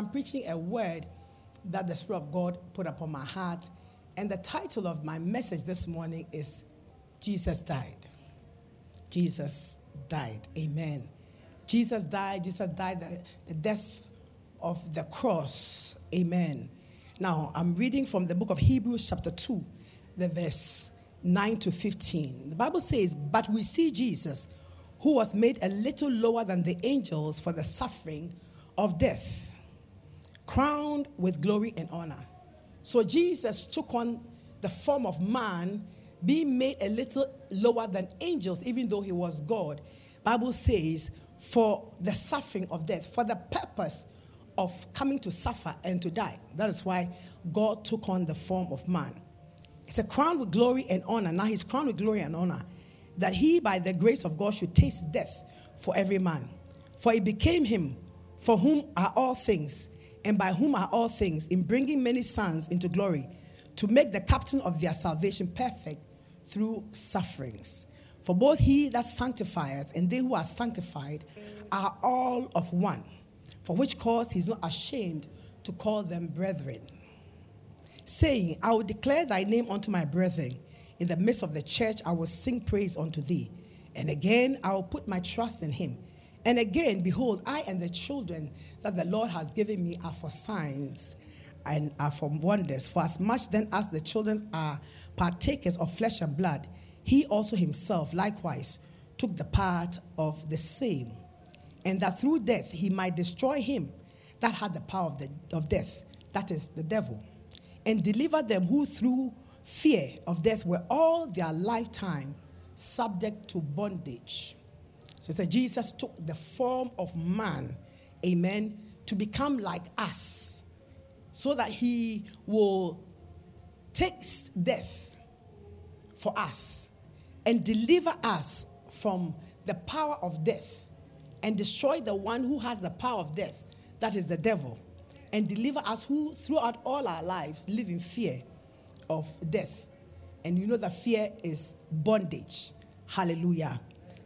I'm preaching a word that the Spirit of God put upon my heart. And the title of my message this morning is Jesus Died. Jesus died. Amen. Jesus died. Jesus died the, the death of the cross. Amen. Now, I'm reading from the book of Hebrews, chapter 2, the verse 9 to 15. The Bible says, But we see Jesus, who was made a little lower than the angels for the suffering of death, crowned with glory and honor. So Jesus took on the form of man, being made a little lower than angels, even though he was God. Bible says, for the suffering of death, for the purpose of coming to suffer and to die. That is why God took on the form of man. It's a crown with glory and honor. Now he's crowned with glory and honor that he, by the grace of God, should taste death for every man. For it became him for whom are all things, and by whom are all things, in bringing many sons into glory, to make the captain of their salvation perfect through sufferings. For both he that sanctifieth and they who are sanctified are all of one for which cause he is not ashamed to call them brethren, saying, I will declare thy name unto my brethren. In the midst of the church, I will sing praise unto thee. And again, I will put my trust in him. And again, behold, I and the children that the Lord has given me are for signs and are for wonders. For as much then as the children are partakers of flesh and blood, he also himself likewise took the part of the same and that through death he might destroy him that had the power of, the, of death, that is the devil, and deliver them who through fear of death were all their lifetime subject to bondage. It said Jesus took the form of man, amen, to become like us, so that he will take death for us and deliver us from the power of death and destroy the one who has the power of death, that is the devil, and deliver us who throughout all our lives live in fear of death. And you know that fear is bondage. Hallelujah.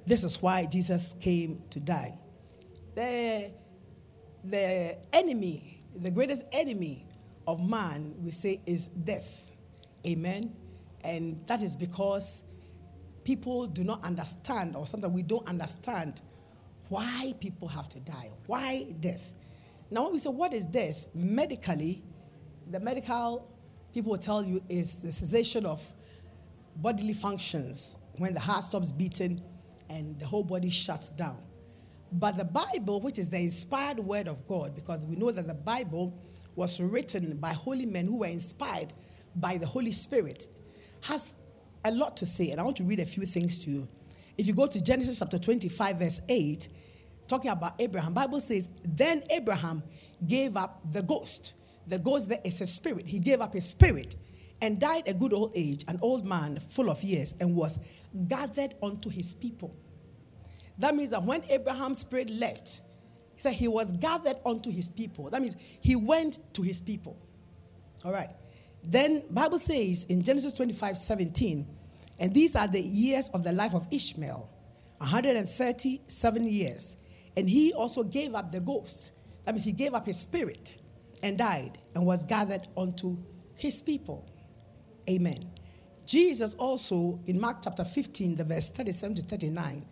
This is why Jesus came to die. The, the enemy, the greatest enemy of man, we say, is death. Amen. And that is because people do not understand, or sometimes we don't understand why people have to die. Why death? Now, when we say what is death, medically, the medical people will tell you is the cessation of bodily functions when the heart stops beating and the whole body shuts down. But the Bible, which is the inspired word of God, because we know that the Bible was written by holy men who were inspired by the Holy Spirit, has a lot to say. And I want to read a few things to you. If you go to Genesis chapter 25, verse 8, talking about Abraham, Bible says, then Abraham gave up the ghost. The ghost there is a spirit. He gave up his spirit and died a good old age, an old man full of years, and was gathered unto his people. That means that when Abraham's spirit left, he said he was gathered unto his people. That means he went to his people. All right. Then Bible says in Genesis 25, 17, and these are the years of the life of Ishmael 137 years. And he also gave up the ghost. That means he gave up his spirit and died and was gathered unto his people. Amen. Jesus also, in Mark chapter 15, the verse 37 to 39,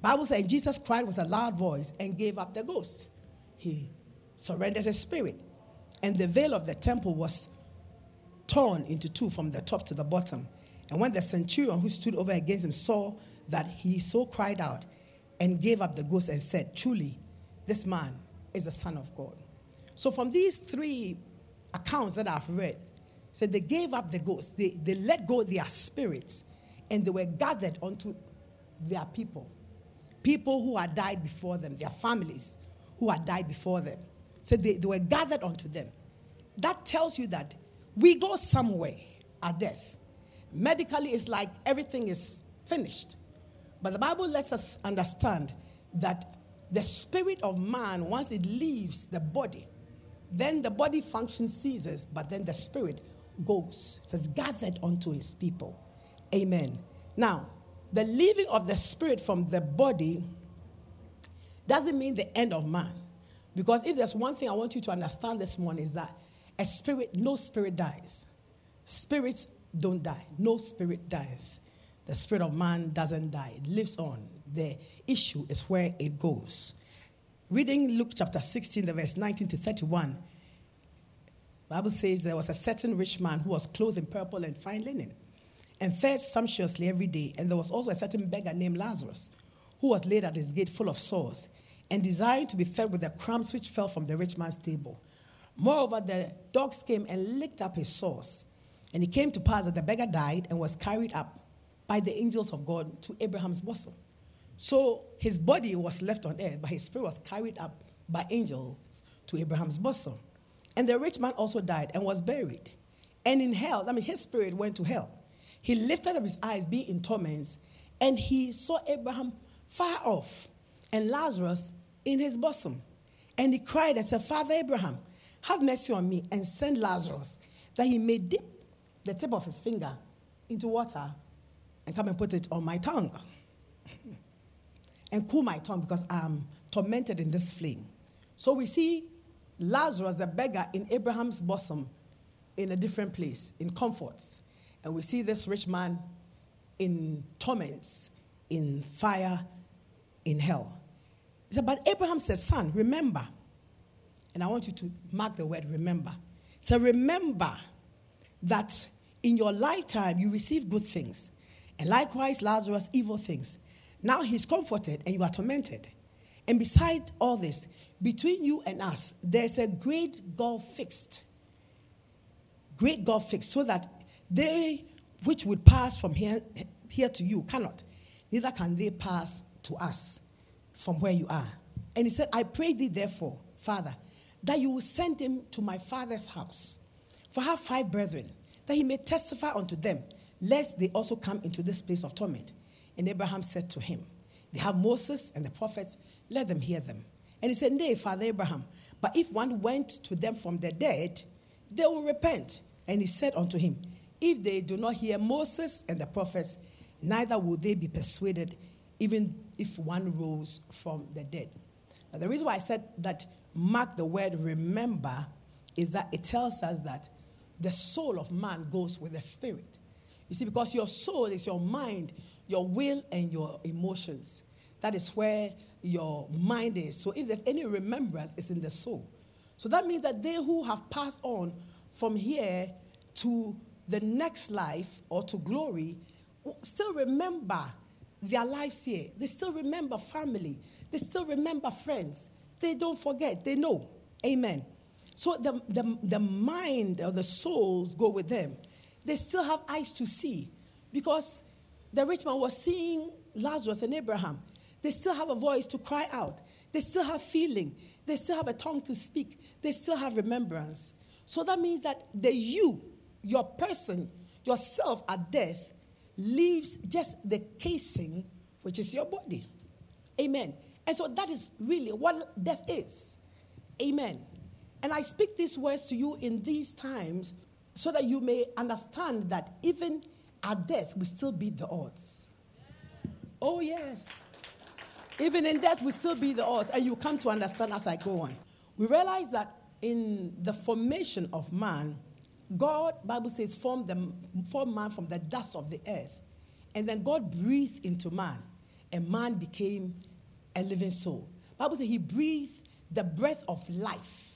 Bible says Jesus cried with a loud voice and gave up the ghost. He surrendered his spirit. And the veil of the temple was torn into two from the top to the bottom. And when the centurion who stood over against him saw that he so cried out and gave up the ghost and said, Truly, this man is the Son of God. So, from these three accounts that I've read, So they gave up the ghosts. They, they let go their spirits and they were gathered onto their people. People who had died before them, their families who had died before them. So they, they were gathered onto them. That tells you that we go somewhere at death. Medically, it's like everything is finished. But the Bible lets us understand that the spirit of man, once it leaves the body, then the body function ceases, but then the spirit goes. It says, gathered unto his people. Amen. Now, the leaving of the spirit from the body doesn't mean the end of man. Because if there's one thing I want you to understand this morning is that a spirit, no spirit dies. Spirits don't die. No spirit dies. The spirit of man doesn't die, it lives on. The issue is where it goes. Reading Luke chapter 16, the verse 19 to 31, Bible says there was a certain rich man who was clothed in purple and fine linen and fed sumptuously every day. And there was also a certain beggar named Lazarus who was laid at his gate full of sores and desiring to be fed with the crumbs which fell from the rich man's table. Moreover, the dogs came and licked up his sores. And it came to pass that the beggar died and was carried up by the angels of God to Abraham's bosom. So his body was left on earth, but his spirit was carried up by angels to Abraham's bosom. And the rich man also died and was buried. And in hell, I mean, his spirit went to hell. He lifted up his eyes, being in torments, and he saw Abraham far off and Lazarus in his bosom. And he cried and said, Father Abraham, have mercy on me and send Lazarus that he may dip the tip of his finger into water and come and put it on my tongue and cool my tongue because I'm tormented in this flame. So we see Lazarus, the beggar, in Abraham's bosom in a different place, in comforts. And we see this rich man in torments, in fire, in hell. He said, But Abraham said, Son, remember. And I want you to mark the word remember. So remember that in your lifetime you receive good things, and likewise Lazarus evil things. Now he's comforted and you are tormented. And beside all this, between you and us, there's a great gulf fixed. Great gulf fixed, so that they which would pass from here, here to you cannot, neither can they pass to us from where you are. And he said, I pray thee, therefore, Father, that you will send him to my father's house. For I have five brethren, that he may testify unto them, lest they also come into this place of torment. And Abraham said to him, They have Moses and the prophets, let them hear them. And he said, Nay, Father Abraham, but if one went to them from the dead, they will repent. And he said unto him, If they do not hear Moses and the prophets, neither will they be persuaded, even if one rose from the dead. Now, the reason why I said that mark the word remember is that it tells us that the soul of man goes with the spirit. You see, because your soul is your mind, your will, and your emotions. That is where your mind is. So if there's any remembrance, it's in the soul. So that means that they who have passed on from here to the next life or to glory still remember their lives here. They still remember family. They still remember friends. They don't forget. They know. Amen. So the, the, the mind or the souls go with them. They still have eyes to see because the rich man was seeing Lazarus and Abraham. They still have a voice to cry out. They still have feeling. They still have a tongue to speak. They still have remembrance. So that means that the you, your person, yourself at death, leaves just the casing, which is your body. Amen. And so that is really what death is. Amen. And I speak these words to you in these times so that you may understand that even at death, we still beat the odds. Oh, yes. Even in death, we still be the odds. And you come to understand as I go on. We realize that in the formation of man, God, Bible says, formed, the, formed man from the dust of the earth. And then God breathed into man, and man became a living soul. Bible says he breathed the breath of life.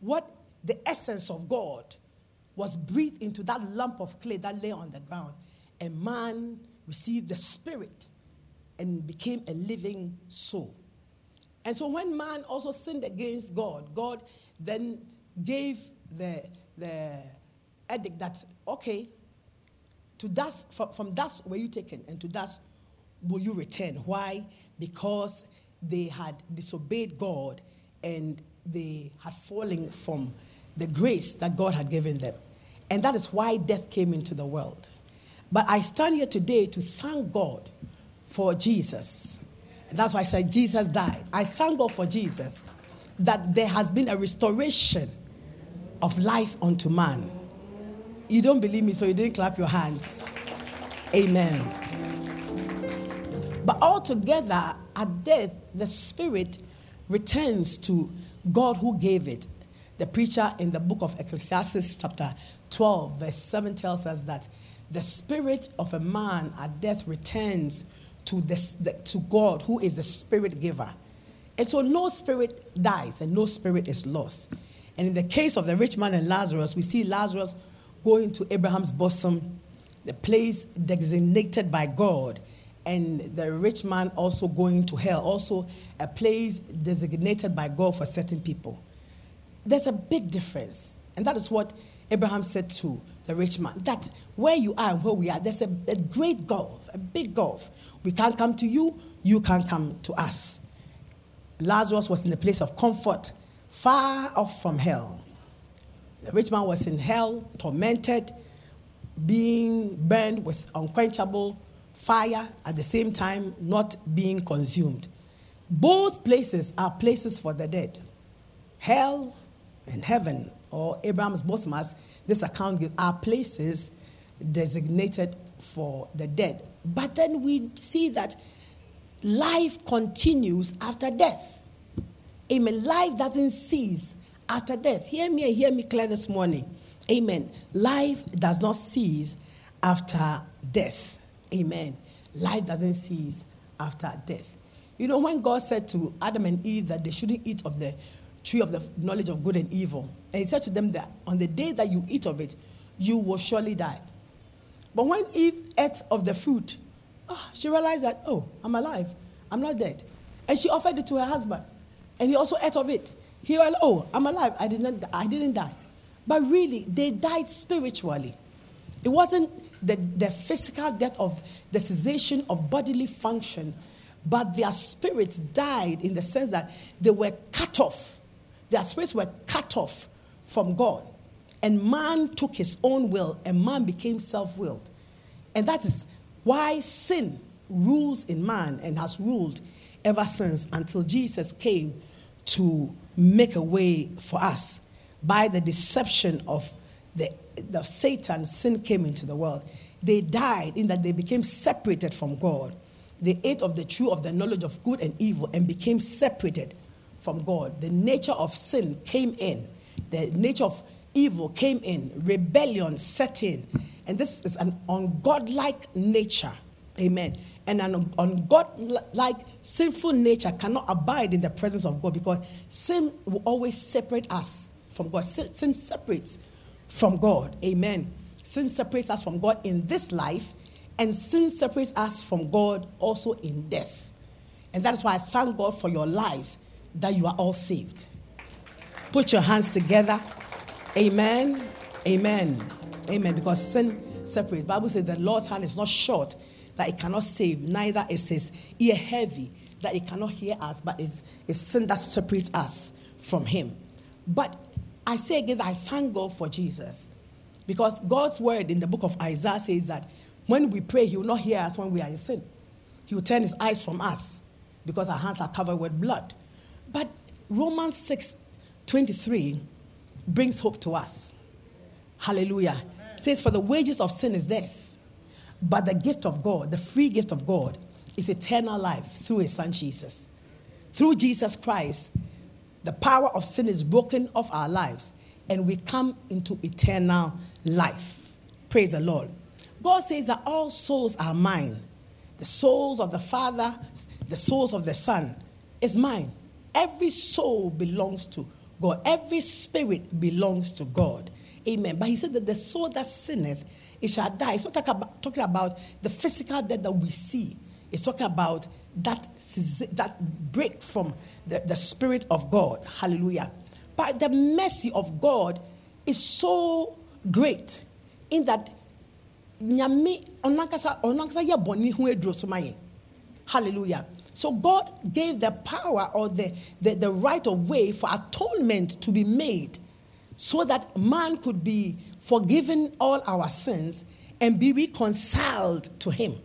What the essence of God was breathed into that lump of clay that lay on the ground. And man received the spirit and became a living soul. And so when man also sinned against God, God then gave the, the edict that, okay, to dust, from, from dust were you taken, and to dust will you return. Why? Because they had disobeyed God and they had fallen from the grace that God had given them. And that is why death came into the world. But I stand here today to thank God for Jesus. And that's why I said Jesus died. I thank God for Jesus that there has been a restoration of life unto man. You don't believe me, so you didn't clap your hands. Amen. But altogether, at death, the spirit returns to God who gave it. The preacher in the book of Ecclesiastes, chapter 12, verse 7, tells us that the spirit of a man at death returns to, this, the, to God, who is the spirit giver. And so no spirit dies and no spirit is lost. And in the case of the rich man and Lazarus, we see Lazarus going to Abraham's bosom, the place designated by God, and the rich man also going to hell, also a place designated by God for certain people. There's a big difference. And that is what Abraham said to the rich man that where you are and where we are, there's a, a great gulf, a big gulf. We can't come to you, you can't come to us. Lazarus was in a place of comfort, far off from hell. The rich man was in hell, tormented, being burned with unquenchable fire, at the same time, not being consumed. Both places are places for the dead. Hell and heaven, or Abraham's bosom, this account are places designated for the dead. But then we see that life continues after death. Amen. Life doesn't cease after death. Hear me and hear me clear this morning. Amen. Life does not cease after death. Amen. Life doesn't cease after death. You know, when God said to Adam and Eve that they shouldn't eat of the tree of the knowledge of good and evil, and He said to them that on the day that you eat of it, you will surely die. But when Eve ate of the fruit, oh, she realized that, oh, I'm alive. I'm not dead. And she offered it to her husband. And he also ate of it. He went, oh, I'm alive. I didn't, I didn't die. But really, they died spiritually. It wasn't the, the physical death of the cessation of bodily function, but their spirits died in the sense that they were cut off. Their spirits were cut off from God. And man took his own will, and man became self willed. And that is why sin rules in man and has ruled ever since until Jesus came to make a way for us. By the deception of the, the Satan, sin came into the world. They died in that they became separated from God. They ate of the tree of the knowledge of good and evil and became separated from God. The nature of sin came in. The nature of evil came in. Rebellion set in. And this is an ungodlike nature. Amen. And an ungodlike sinful nature cannot abide in the presence of God because sin will always separate us from God. Sin, sin separates from God. Amen. Sin separates us from God in this life, and sin separates us from God also in death. And that is why I thank God for your lives that you are all saved. Put your hands together. Amen. Amen. Amen. Because sin separates. Bible says the Lord's hand is not short that it cannot save, neither is his ear heavy that it cannot hear us, but it's, it's sin that separates us from him. But I say again I thank God for Jesus. Because God's word in the book of Isaiah says that when we pray, He will not hear us when we are in sin. He will turn His eyes from us because our hands are covered with blood. Romans 6 23 brings hope to us. Hallelujah. Says, For the wages of sin is death, but the gift of God, the free gift of God, is eternal life through His Son Jesus. Through Jesus Christ, the power of sin is broken off our lives, and we come into eternal life. Praise the Lord. God says that all souls are mine. The souls of the Father, the souls of the Son is mine. Every soul belongs to God. Every spirit belongs to God. Amen. But he said that the soul that sinneth, it shall die. It's not talking about, talking about the physical death that we see. It's talking about that, that break from the, the Spirit of God. Hallelujah. But the mercy of God is so great in that nyame hallelujah so god gave the power or the, the, the right of way for atonement to be made so that man could be forgiven all our sins and be reconciled to him.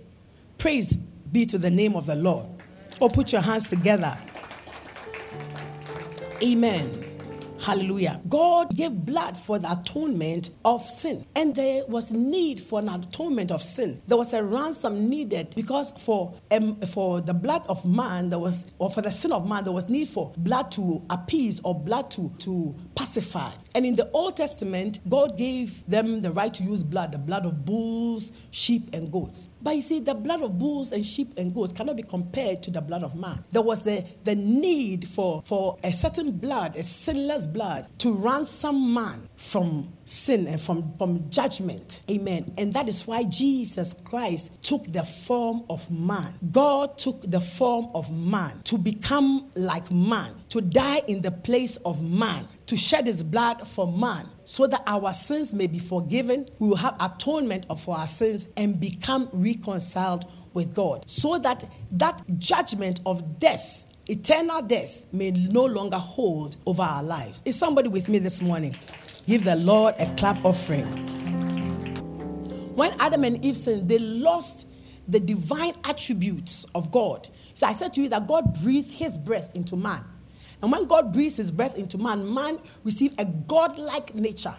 Praise be to the name of the lord. Or put your hands together. Amen Hallelujah. God gave blood for the atonement of sin. And there was need for an atonement of sin. There was a ransom needed because for um, for the blood of man, there was or for the sin of man, there was need for blood to appease or blood to, to pacify. And in the Old Testament, God gave them the right to use blood, the blood of bulls, sheep, and goats. But you see, the blood of bulls and sheep and goats cannot be compared to the blood of man. There was the, the need for, for a certain blood, a sinless blood, to ransom man from sin and from, from judgment. Amen. And that is why Jesus Christ took the form of man. God took the form of man to become like man, to die in the place of man to shed his blood for man so that our sins may be forgiven. We will have atonement for our sins and become reconciled with God. So that that judgment of death, eternal death, may no longer hold over our lives. Is somebody with me this morning? Give the Lord a clap offering. When Adam and Eve sinned, they lost the divine attributes of God. So I said to you that God breathed his breath into man. And when God breathes his breath into man, man received a godlike nature.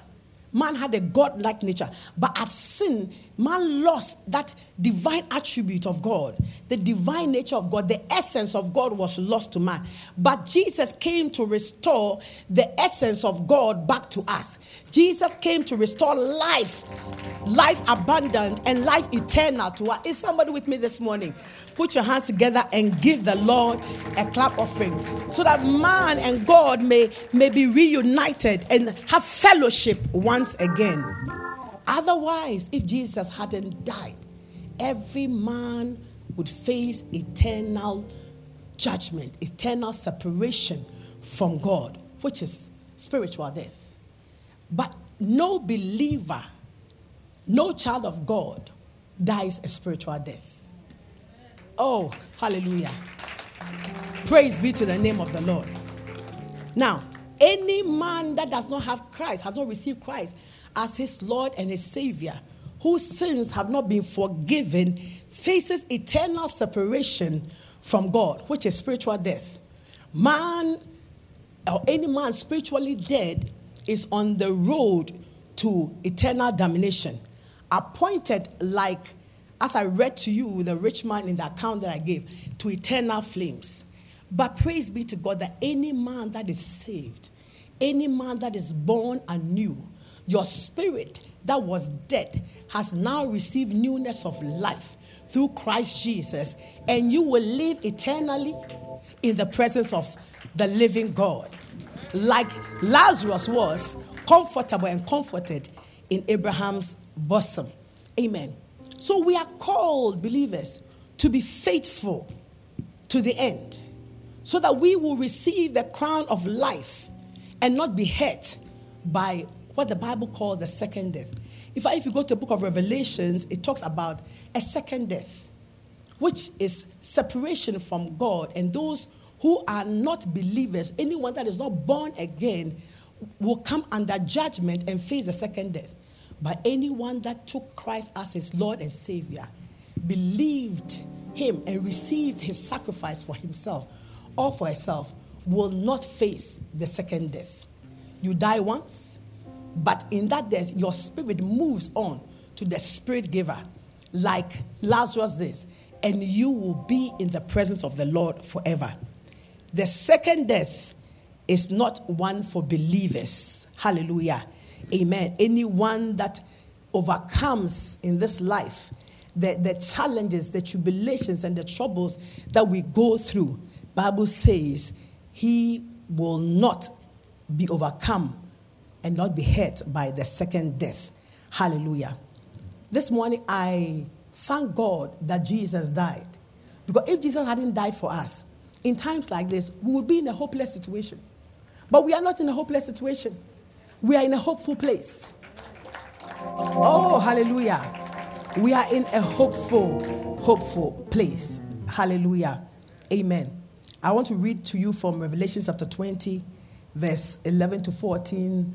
Man had a godlike nature. But at sin, man lost that divine attribute of God, the divine nature of God, the essence of God was lost to man. But Jesus came to restore the essence of God back to us. Jesus came to restore life, life abundant, and life eternal to us. Is somebody with me this morning? Put your hands together and give the Lord a clap offering so that man and God may, may be reunited and have fellowship once again. Otherwise, if Jesus hadn't died, every man would face eternal judgment, eternal separation from God, which is spiritual death. But no believer, no child of God dies a spiritual death. Oh, hallelujah. Praise be to the name of the Lord. Now, any man that does not have Christ, has not received Christ as his Lord and his Savior, whose sins have not been forgiven faces eternal separation from God, which is spiritual death. Man, or any man spiritually dead, is on the road to eternal damnation, appointed like, as I read to you, the rich man in the account that I gave, to eternal flames. But praise be to God that any man that is saved, any man that is born anew, your spirit that was dead has now received newness of life through Christ Jesus, and you will live eternally in the presence of the living God. Like Lazarus was comfortable and comforted in Abraham's bosom. Amen. So we are called, believers, to be faithful to the end so that we will receive the crown of life and not be hurt by what the Bible calls the second death. If, I, if you go to the book of Revelations, it talks about a second death, which is separation from God. And those who are not believers, anyone that is not born again, will come under judgment and face a second death. But anyone that took Christ as his Lord and Savior, believed him and received his sacrifice for himself or for herself, will not face the second death. You die once, but in that death, your spirit moves on to the spirit giver, like Lazarus did, and you will be in the presence of the Lord forever. The second death is not one for believers. Hallelujah. Amen. Anyone that overcomes in this life the, the challenges, the tribulations, and the troubles that we go through, Bible says he will not be overcome and not be hurt by the second death. Hallelujah. This morning, I thank God that Jesus died. Because if Jesus hadn't died for us, in times like this, we would be in a hopeless situation. But we are not in a hopeless situation, we are in a hopeful place. Oh, hallelujah. We are in a hopeful, hopeful place. Hallelujah. Amen. I want to read to you from Revelation chapter 20, verse 11 to 14.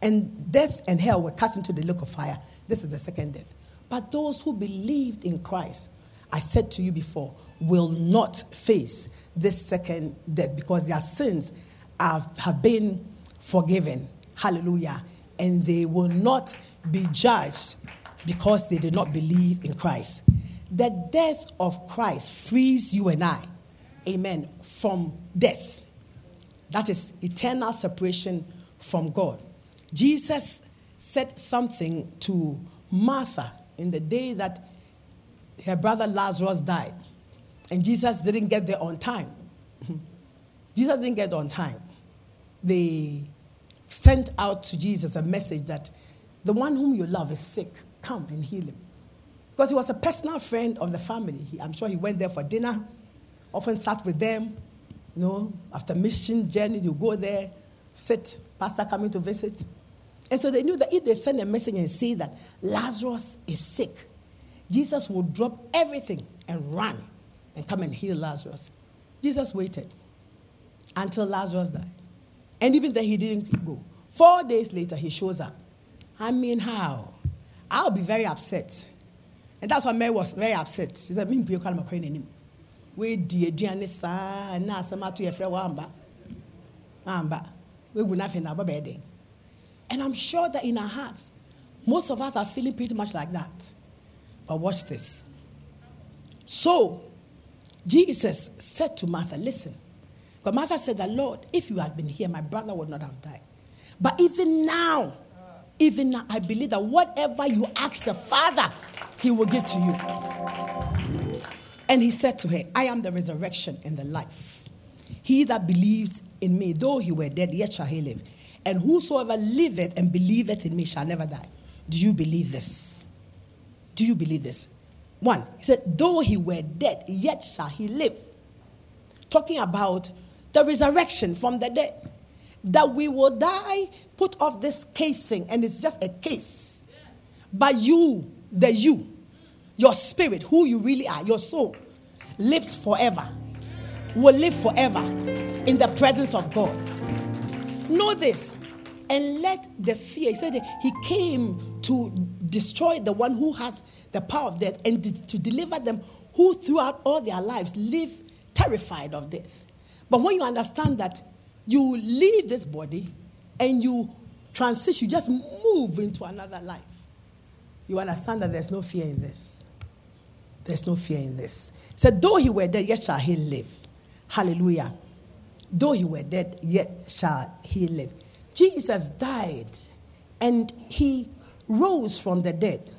And death and hell were cast into the lake of fire. This is the second death. But those who believed in Christ, I said to you before, will not face this second death because their sins have, have been forgiven. Hallelujah. And they will not be judged because they did not believe in Christ. The death of Christ frees you and I amen, from death. That is eternal separation from God. Jesus said something to Martha in the day that her brother Lazarus died. And Jesus didn't get there on time. Jesus didn't get on time. They sent out to Jesus a message that the one whom you love is sick. Come and heal him. Because he was a personal friend of the family. I'm sure he went there for dinner often sat with them. You know, after mission journey, you go there, sit, pastor coming to visit. And so they knew that if they send a message and say that Lazarus is sick, Jesus would drop everything and run and come and heal Lazarus. Jesus waited until Lazarus died. And even then, he didn't go. Four days later, he shows up. I mean, how? I'll be very upset. And that's why Mary was very upset. She said, weedi aduane saa na asɛm ato yɛfrɛ wɔ amba amba wegu n'afei na abɔ den and i'm sure that in our hearts most of us are feeling pretty much like that but watch this so jesus said to martha listen but martha said that lord if you had been here my brother would not have died but even now even now i believe that whatever you ask the father he will give to you and he said to her, I am the resurrection and the life. He that believes in me, though he were dead, yet shall he live. And whosoever liveth and believeth in me shall never die. Do you believe this? Do you believe this? One, he said, though he were dead, yet shall he live. Talking about the resurrection from the dead. That we will die, put off this casing, and it's just a case. But you, the you, your spirit, who you really are, your soul, lives forever, will live forever in the presence of God. Know this and let the fear, he said he came to destroy the one who has the power of death and to deliver them who throughout all their lives live terrified of death. But when you understand that you leave this body and you transition, you just move into another life, you understand that there's no fear in this. There's no fear in this. He said, Though he were dead, yet shall he live. Hallelujah. Though he were dead, yet shall he live. Jesus died and he rose from the dead.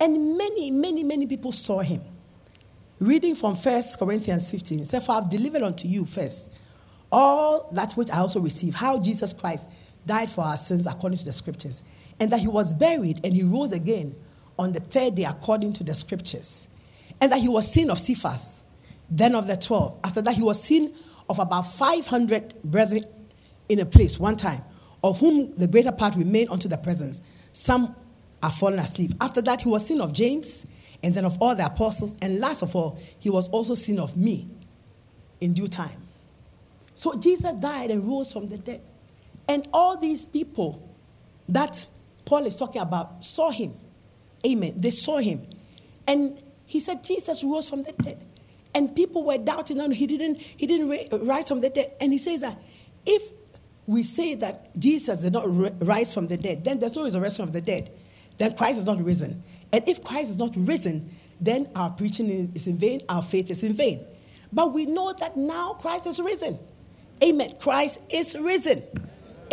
And many, many, many people saw him. Reading from 1 Corinthians 15, said, For I've delivered unto you first all that which I also received, how Jesus Christ died for our sins according to the scriptures, and that he was buried and he rose again on the third day according to the scriptures and that he was seen of Cephas, then of the 12. After that, he was seen of about 500 brethren in a place one time, of whom the greater part remain unto the presence. Some are fallen asleep. After that, he was seen of James, and then of all the apostles, and last of all, he was also seen of me in due time. So Jesus died and rose from the dead. And all these people that Paul is talking about saw him. Amen. They saw him. And he said Jesus rose from the dead. And people were doubting, and he didn't, he didn't rise from the dead. And he says that if we say that Jesus did not rise from the dead, then there's no resurrection of the dead. Then Christ is not risen. And if Christ is not risen, then our preaching is in vain, our faith is in vain. But we know that now Christ is risen. Amen. Christ is risen.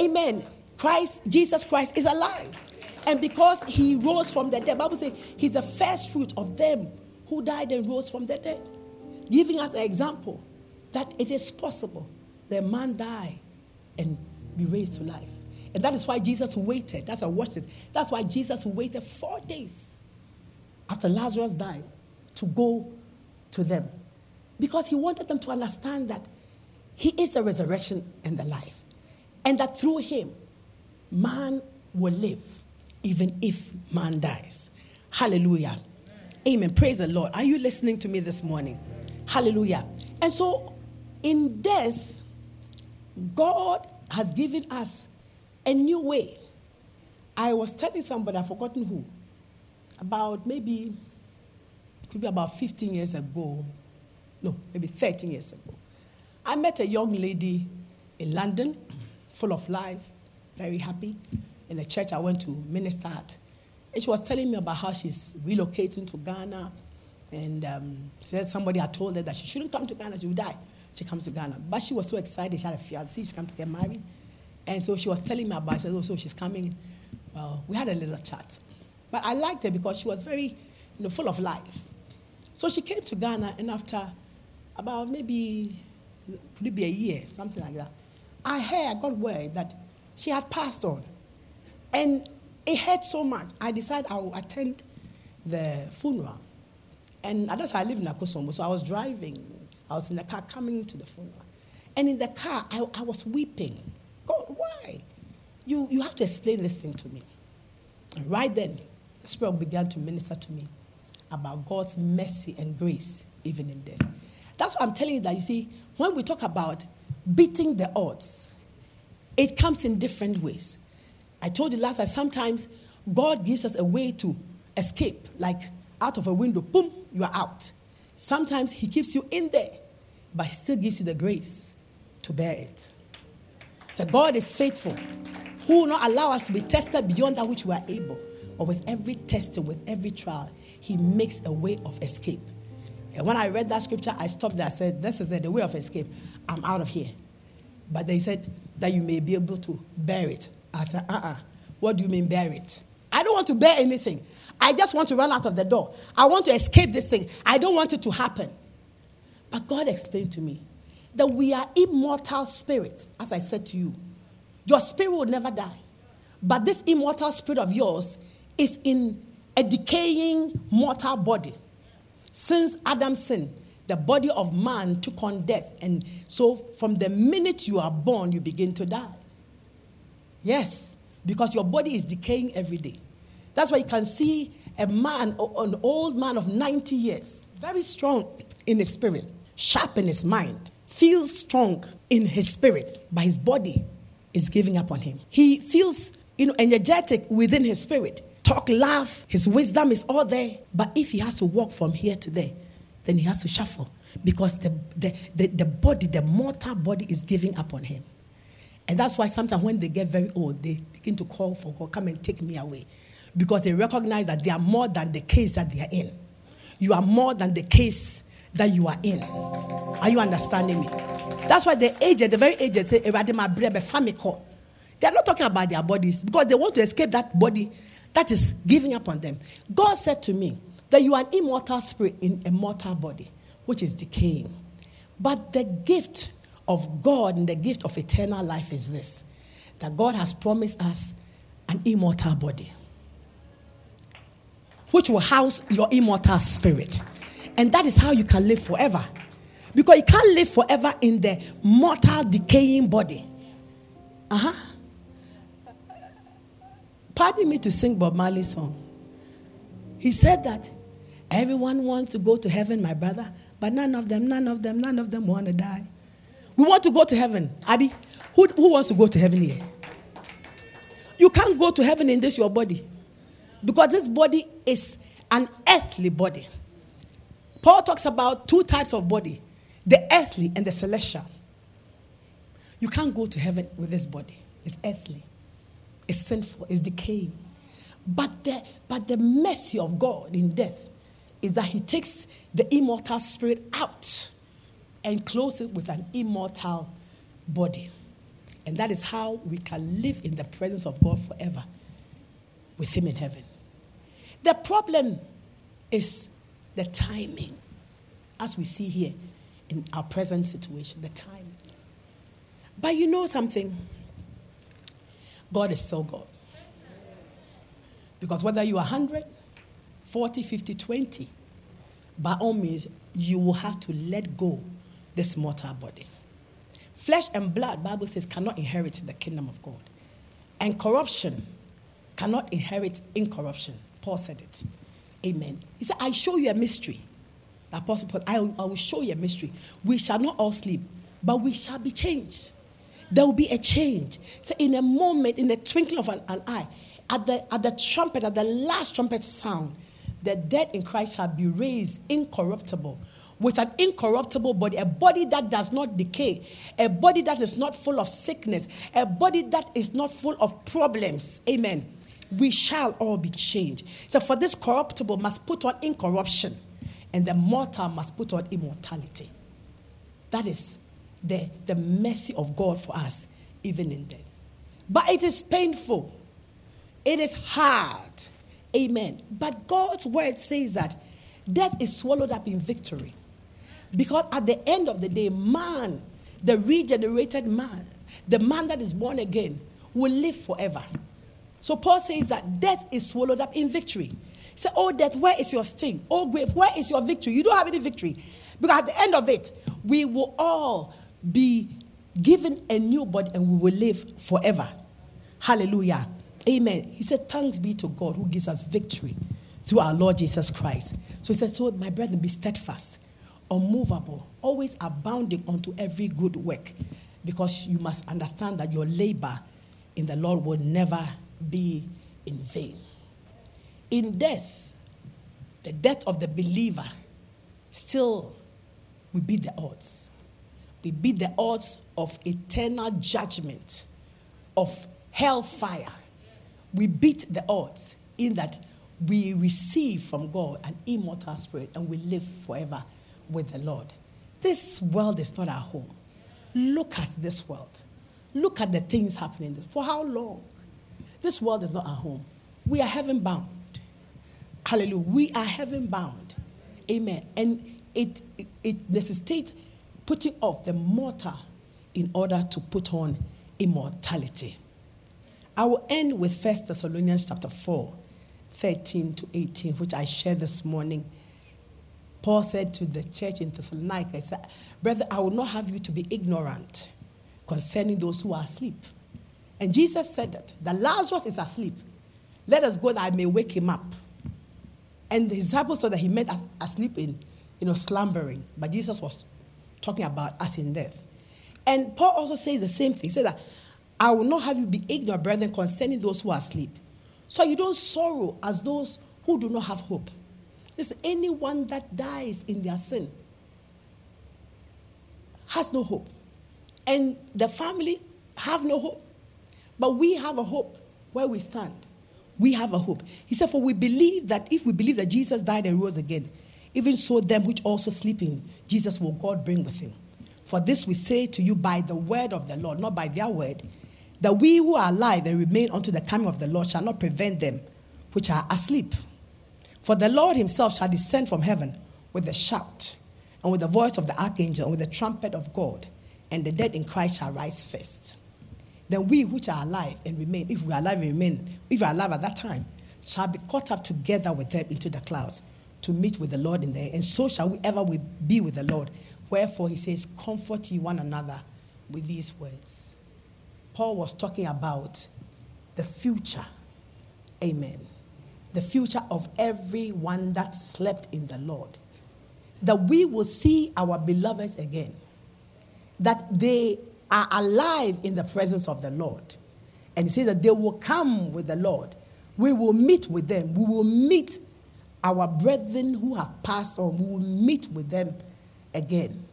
Amen. Christ, Jesus Christ is alive. And because he rose from the dead, Bible says he's the first fruit of them who died and rose from the dead. Giving us an example that it is possible that man die and be raised to life. And that is why Jesus waited. That's why watch this. That's why Jesus waited four days after Lazarus died to go to them. Because he wanted them to understand that he is the resurrection and the life. And that through him, man will live even if man dies. Hallelujah. Amen. Praise the Lord. Are you listening to me this morning? Hallelujah. And so, in death, God has given us a new way. I was telling somebody, I've forgotten who, about maybe, could be about 15 years ago, no, maybe 13 years ago. I met a young lady in London, full of life, very happy, in a church I went to minister at. And she was telling me about how she's relocating to Ghana. And um, said somebody had told her that she shouldn't come to Ghana, she would die. She comes to Ghana. But she was so excited, she had a fiancé, she's come to get married. And so she was telling me about it. Said, oh, so she's coming. Well, we had a little chat. But I liked her because she was very, you know, full of life. So she came to Ghana, and after about maybe, could it be a year, something like that, I heard, I got word that she had passed on. And it hurt so much. I decided I would attend the funeral. And at that time, I lived in Akosombo, so I was driving. I was in the car coming to the funeral. And in the car, I, I was weeping. God, why? You, you have to explain this thing to me. And right then, the Spirit began to minister to me about God's mercy and grace, even in death. That's why I'm telling you that, you see, when we talk about beating the odds, it comes in different ways. I told you last time, sometimes God gives us a way to escape, like out of a window, boom, you are out. Sometimes He keeps you in there, but still gives you the grace to bear it. So God is faithful, who will not allow us to be tested beyond that which we are able. But with every testing, with every trial, He makes a way of escape. And when I read that scripture, I stopped there. I said, This is it, the way of escape. I'm out of here. But they said that you may be able to bear it. I said, uh uh-uh. uh What do you mean bear it? I don't want to bear anything. I just want to run out of the door. I want to escape this thing. I don't want it to happen. But God explained to me that we are immortal spirits, as I said to you. Your spirit will never die. But this immortal spirit of yours is in a decaying mortal body. Since Adam sinned, the body of man took on death. And so, from the minute you are born, you begin to die. Yes, because your body is decaying every day. That's why you can see a man, an old man of 90 years, very strong in his spirit, sharp in his mind, feels strong in his spirit, but his body is giving up on him. He feels you know, energetic within his spirit. Talk, laugh, his wisdom is all there. But if he has to walk from here to there, then he has to shuffle because the, the, the, the body, the mortal body, is giving up on him. And that's why sometimes when they get very old, they begin to call for God, come and take me away. Because they recognize that they are more than the case that they are in. You are more than the case that you are in. Are you understanding me? That's why the aged, the very aged say, They are not talking about their bodies because they want to escape that body that is giving up on them. God said to me that you are an immortal spirit in a mortal body, which is decaying. But the gift of God and the gift of eternal life is this that God has promised us an immortal body, which will house your immortal spirit. And that is how you can live forever. Because you can't live forever in the mortal, decaying body. Uh huh. Pardon me to sing Bob Marley's song. He said that everyone wants to go to heaven, my brother, but none of them, none of them, none of them want to die. We want to go to heaven. Abby, who, who wants to go to heaven here? You can't go to heaven in this your body. Because this body is an earthly body. Paul talks about two types of body the earthly and the celestial. You can't go to heaven with this body. It's earthly, it's sinful, it's decaying. But the, but the mercy of God in death is that He takes the immortal spirit out and clothes it with an immortal body. And that is how we can live in the presence of God forever. with him in heaven. The problem is the timing, as we see here in our present situation, the time. But you know something? God is still God. Because whether you are 100, 40, 50, 20, by all means, you will have to let go this mortal body. Flesh and blood, Bible says, cannot inherit the kingdom of God. And corruption cannot inherit incorruption. Paul said it. Amen. He said, I show you a mystery. The Apostle Paul, I, I will show you a mystery. We shall not all sleep, but we shall be changed. There will be a change. So, in a moment, in the twinkling of an, an eye, at the, at the trumpet, at the last trumpet sound, the dead in Christ shall be raised incorruptible with an incorruptible body, a body that does not decay, a body that is not full of sickness, a body that is not full of problems. Amen. We shall all be changed. So, for this corruptible must put on incorruption, and the mortal must put on immortality. That is the, the mercy of God for us, even in death. But it is painful, it is hard. Amen. But God's word says that death is swallowed up in victory. Because at the end of the day, man, the regenerated man, the man that is born again, will live forever. So Paul says that death is swallowed up in victory. He said, Oh, death, where is your sting? Oh, grave, where is your victory? You don't have any victory. Because at the end of it, we will all be given a new body and we will live forever. Hallelujah. Amen. He said, Thanks be to God who gives us victory through our Lord Jesus Christ. So he said, So, my brethren, be steadfast, unmovable, always abounding unto every good work, because you must understand that your labor in the Lord will never be in vain. In death, the death of the believer still we beat the odds. We beat the odds of eternal judgment, of hellfire. We beat the odds in that we receive from God an immortal spirit and we live forever with the Lord. This world is not our home. Look at this world. Look at the things happening. For how long? This world is not our home. We are heaven bound. Hallelujah. We are heaven bound. Amen. And it, it, it necessitates putting off the mortal in order to put on immortality. I will end with 1 Thessalonians chapter 4, 13 to 18, which I shared this morning. Paul said to the church in Thessalonica, he said, Brother, I will not have you to be ignorant concerning those who are asleep. And Jesus said that the Lazarus is asleep. Let us go that I may wake him up. And the disciples saw that he meant us asleep in, you know, slumbering. But Jesus was talking about us in death. And Paul also says the same thing. He said that I will not have you be ignorant, brethren, concerning those who are asleep. So you don't sorrow as those who do not have hope. Listen, anyone that dies in their sin has no hope. And the family have no hope. But we have a hope where we stand. We have a hope. He said, For we believe that if we believe that Jesus died and rose again, even so, them which also sleep in Jesus will God bring with him. For this we say to you by the word of the Lord, not by their word, that we who are alive and remain unto the coming of the Lord shall not prevent them which are asleep. For the Lord himself shall descend from heaven with a shout, and with the voice of the archangel, and with the trumpet of God, and the dead in Christ shall rise first. Then we which are alive and remain, if we are alive and remain, if we are alive at that time, shall be caught up together with them into the clouds to meet with the Lord in there, and so shall we ever be with the Lord. Wherefore he says, Comfort ye one another with these words. Paul was talking about the future. Amen. The future of everyone that slept in the Lord. That we will see our beloveds again. That they are alive in the presence of the Lord. And he says that they will come with the Lord. We will meet with them. We will meet our brethren who have passed on, we will meet with them again,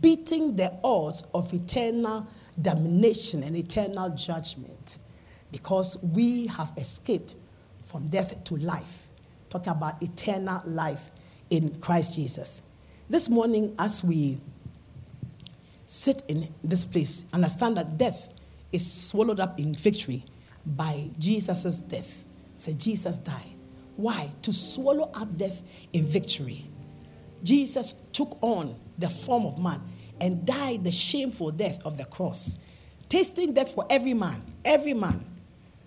beating the odds of eternal damnation and eternal judgment because we have escaped from death to life. Talking about eternal life in Christ Jesus. This morning, as we sit in this place, understand that death is swallowed up in victory by Jesus' death So Jesus died. Why? To swallow up death in victory. Jesus took on the form of man and died the shameful death of the cross, tasting death for every man, every man,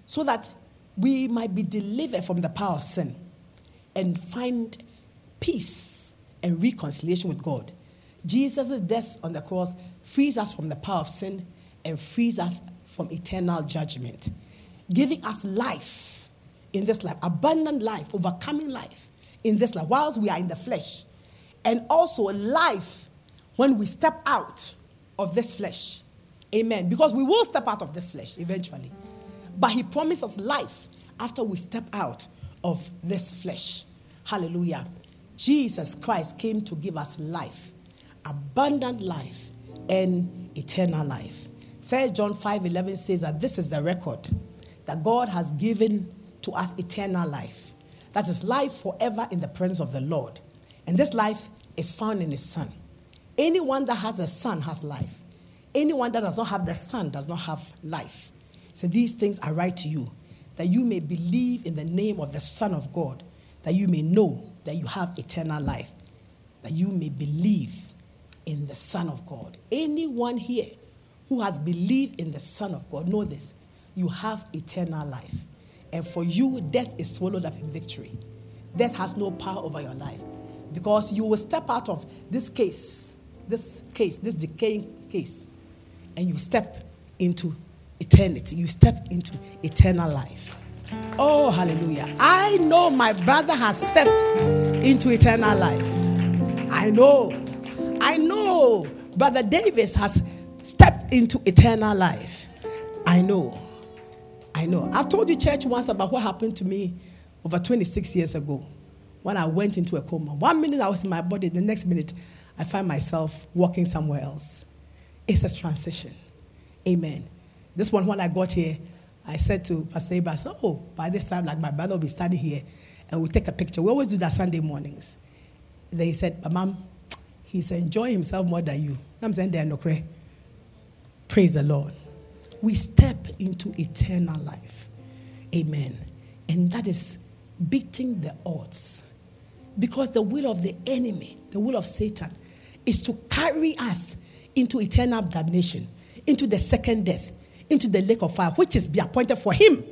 so that we might be delivered from the power of sin and find peace and reconciliation with God. Jesus' death on the cross frees us from the power of sin and frees us from eternal judgment, giving us life in this life, abundant life, overcoming life in this life, whilst we are in the flesh, and also life when we step out of this flesh. Amen. Because we will step out of this flesh eventually. But He promised us life after we step out of this flesh. Hallelujah. Jesus Christ came to give us life, abundant life, and eternal life. 1 John 5 11 says that this is the record that God has given to us eternal life. That is life forever in the presence of the Lord. And this life is found in His Son. Anyone that has a Son has life. Anyone that does not have the Son does not have life. So these things I write to you that you may believe in the name of the Son of God, that you may know that you have eternal life, that you may believe in the Son of God. Anyone here who has believed in the Son of God, know this you have eternal life. And for you, death is swallowed up in victory. Death has no power over your life because you will step out of this case, this case, this decaying case, and you step into eternity. You step into eternal life. Oh, hallelujah. I know my brother has stepped into eternal life. I know. I know Brother Davis has stepped into eternal life. I know. I know. I've told you, church, once about what happened to me over 26 years ago when I went into a coma. One minute I was in my body, the next minute I find myself walking somewhere else. It's a transition. Amen. This one, when I got here, I said to Pastor Abraham, said, Oh, by this time, like my brother will be standing here and we'll take a picture. We always do that Sunday mornings. Then he said, But mom, he's enjoying himself more than you. I'm saying, There no pray. Praise the Lord. We step into eternal life. Amen. And that is beating the odds. Because the will of the enemy, the will of Satan, is to carry us into eternal damnation, into the second death, into the lake of fire, which is be appointed for him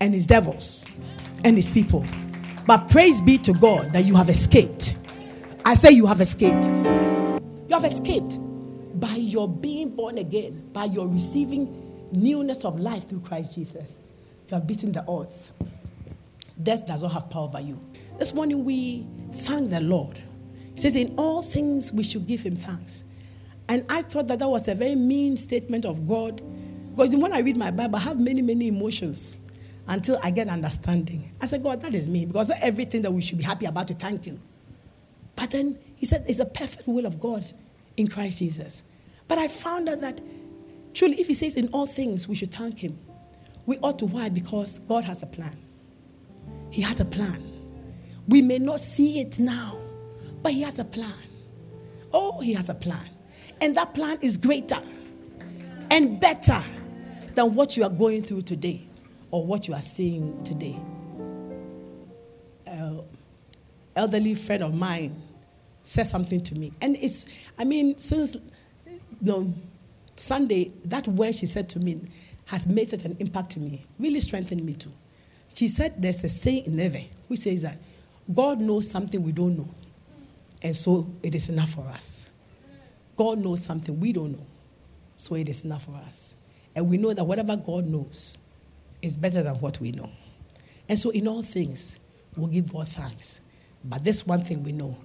and his devils and his people. But praise be to God that you have escaped. I say you have escaped. You have escaped by your being born again, by your receiving newness of life through Christ Jesus. You have beaten the odds. Death does not have power over you. This morning we thank the Lord. He says, In all things we should give him thanks. And I thought that that was a very mean statement of God because when I read my Bible, I have many, many emotions until I get understanding. I said, God, that is me, because everything that we should be happy about to thank you. But then he said, it's a perfect will of God in Christ Jesus. But I found out that truly, if he says in all things we should thank him, we ought to. Why? Because God has a plan. He has a plan. We may not see it now, but he has a plan. Oh, he has a plan. And that plan is greater and better than what you are going through today or what you are seeing today. Elderly friend of mine said something to me, and it's, I mean, since you know, Sunday, that word she said to me has made such an impact to me, really strengthened me too. She said there's a saying in Neve which says that God knows something we don't know, and so it is enough for us. God knows something we don't know, so it is enough for us. And we know that whatever God knows is better than what we know. And so, in all things, we'll give God thanks. But this one thing we know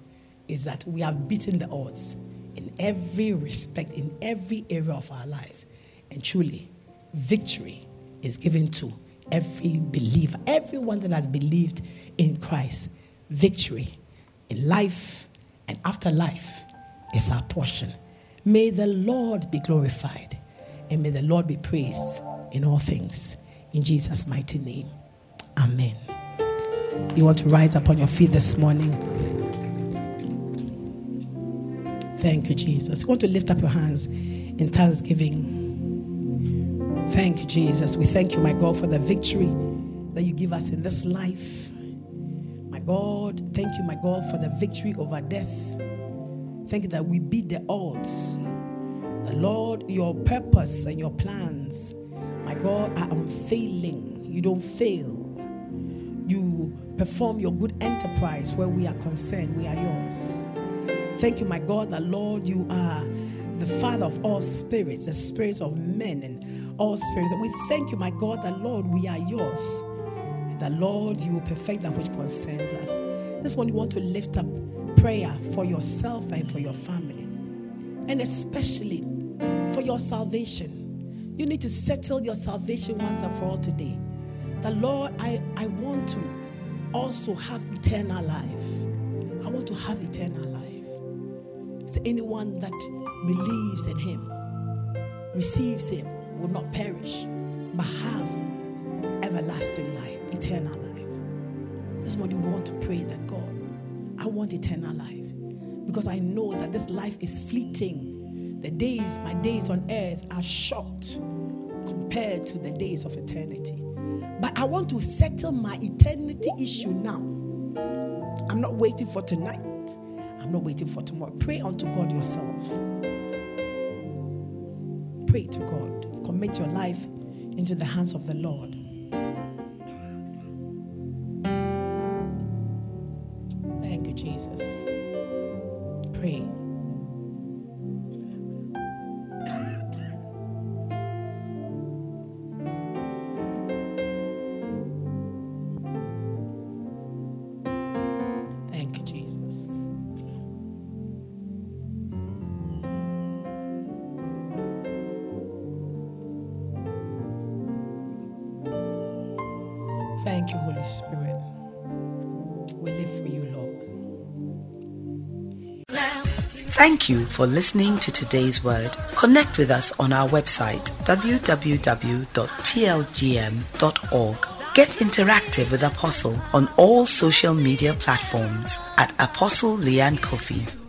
is that we have beaten the odds in every respect, in every area of our lives. And truly, victory is given to every believer, everyone that has believed in Christ. Victory in life and after life is our portion. May the Lord be glorified and may the Lord be praised in all things. In Jesus' mighty name. Amen. You want to rise up on your feet this morning? Thank you, Jesus. You want to lift up your hands in thanksgiving? Thank you, Jesus. We thank you, my God, for the victory that you give us in this life. My God, thank you, my God, for the victory over death. Thank you that we beat the odds. The Lord, your purpose and your plans, my God, are unfailing. You don't fail. You perform your good enterprise where we are concerned. We are yours. Thank you, my God, that Lord, you are the Father of all spirits, the spirits of men and all spirits. And we thank you, my God, that Lord, we are yours. That Lord, you will perfect that which concerns us. This one, you want to lift up prayer for yourself and for your family, and especially for your salvation. You need to settle your salvation once and for all today. The Lord, I, I want to also have eternal life. I want to have eternal life. So anyone that believes in him, receives him, will not perish, but have everlasting life, eternal life. This morning we want to pray that God, I want eternal life because I know that this life is fleeting. The days, my days on earth are short compared to the days of eternity. But I want to settle my eternity issue now. I'm not waiting for tonight. I'm not waiting for tomorrow. Pray unto God yourself. Pray to God. Commit your life into the hands of the Lord. You for listening to today's word. Connect with us on our website www.tlgm.org. Get interactive with Apostle on all social media platforms at Apostle Leanne Kofi.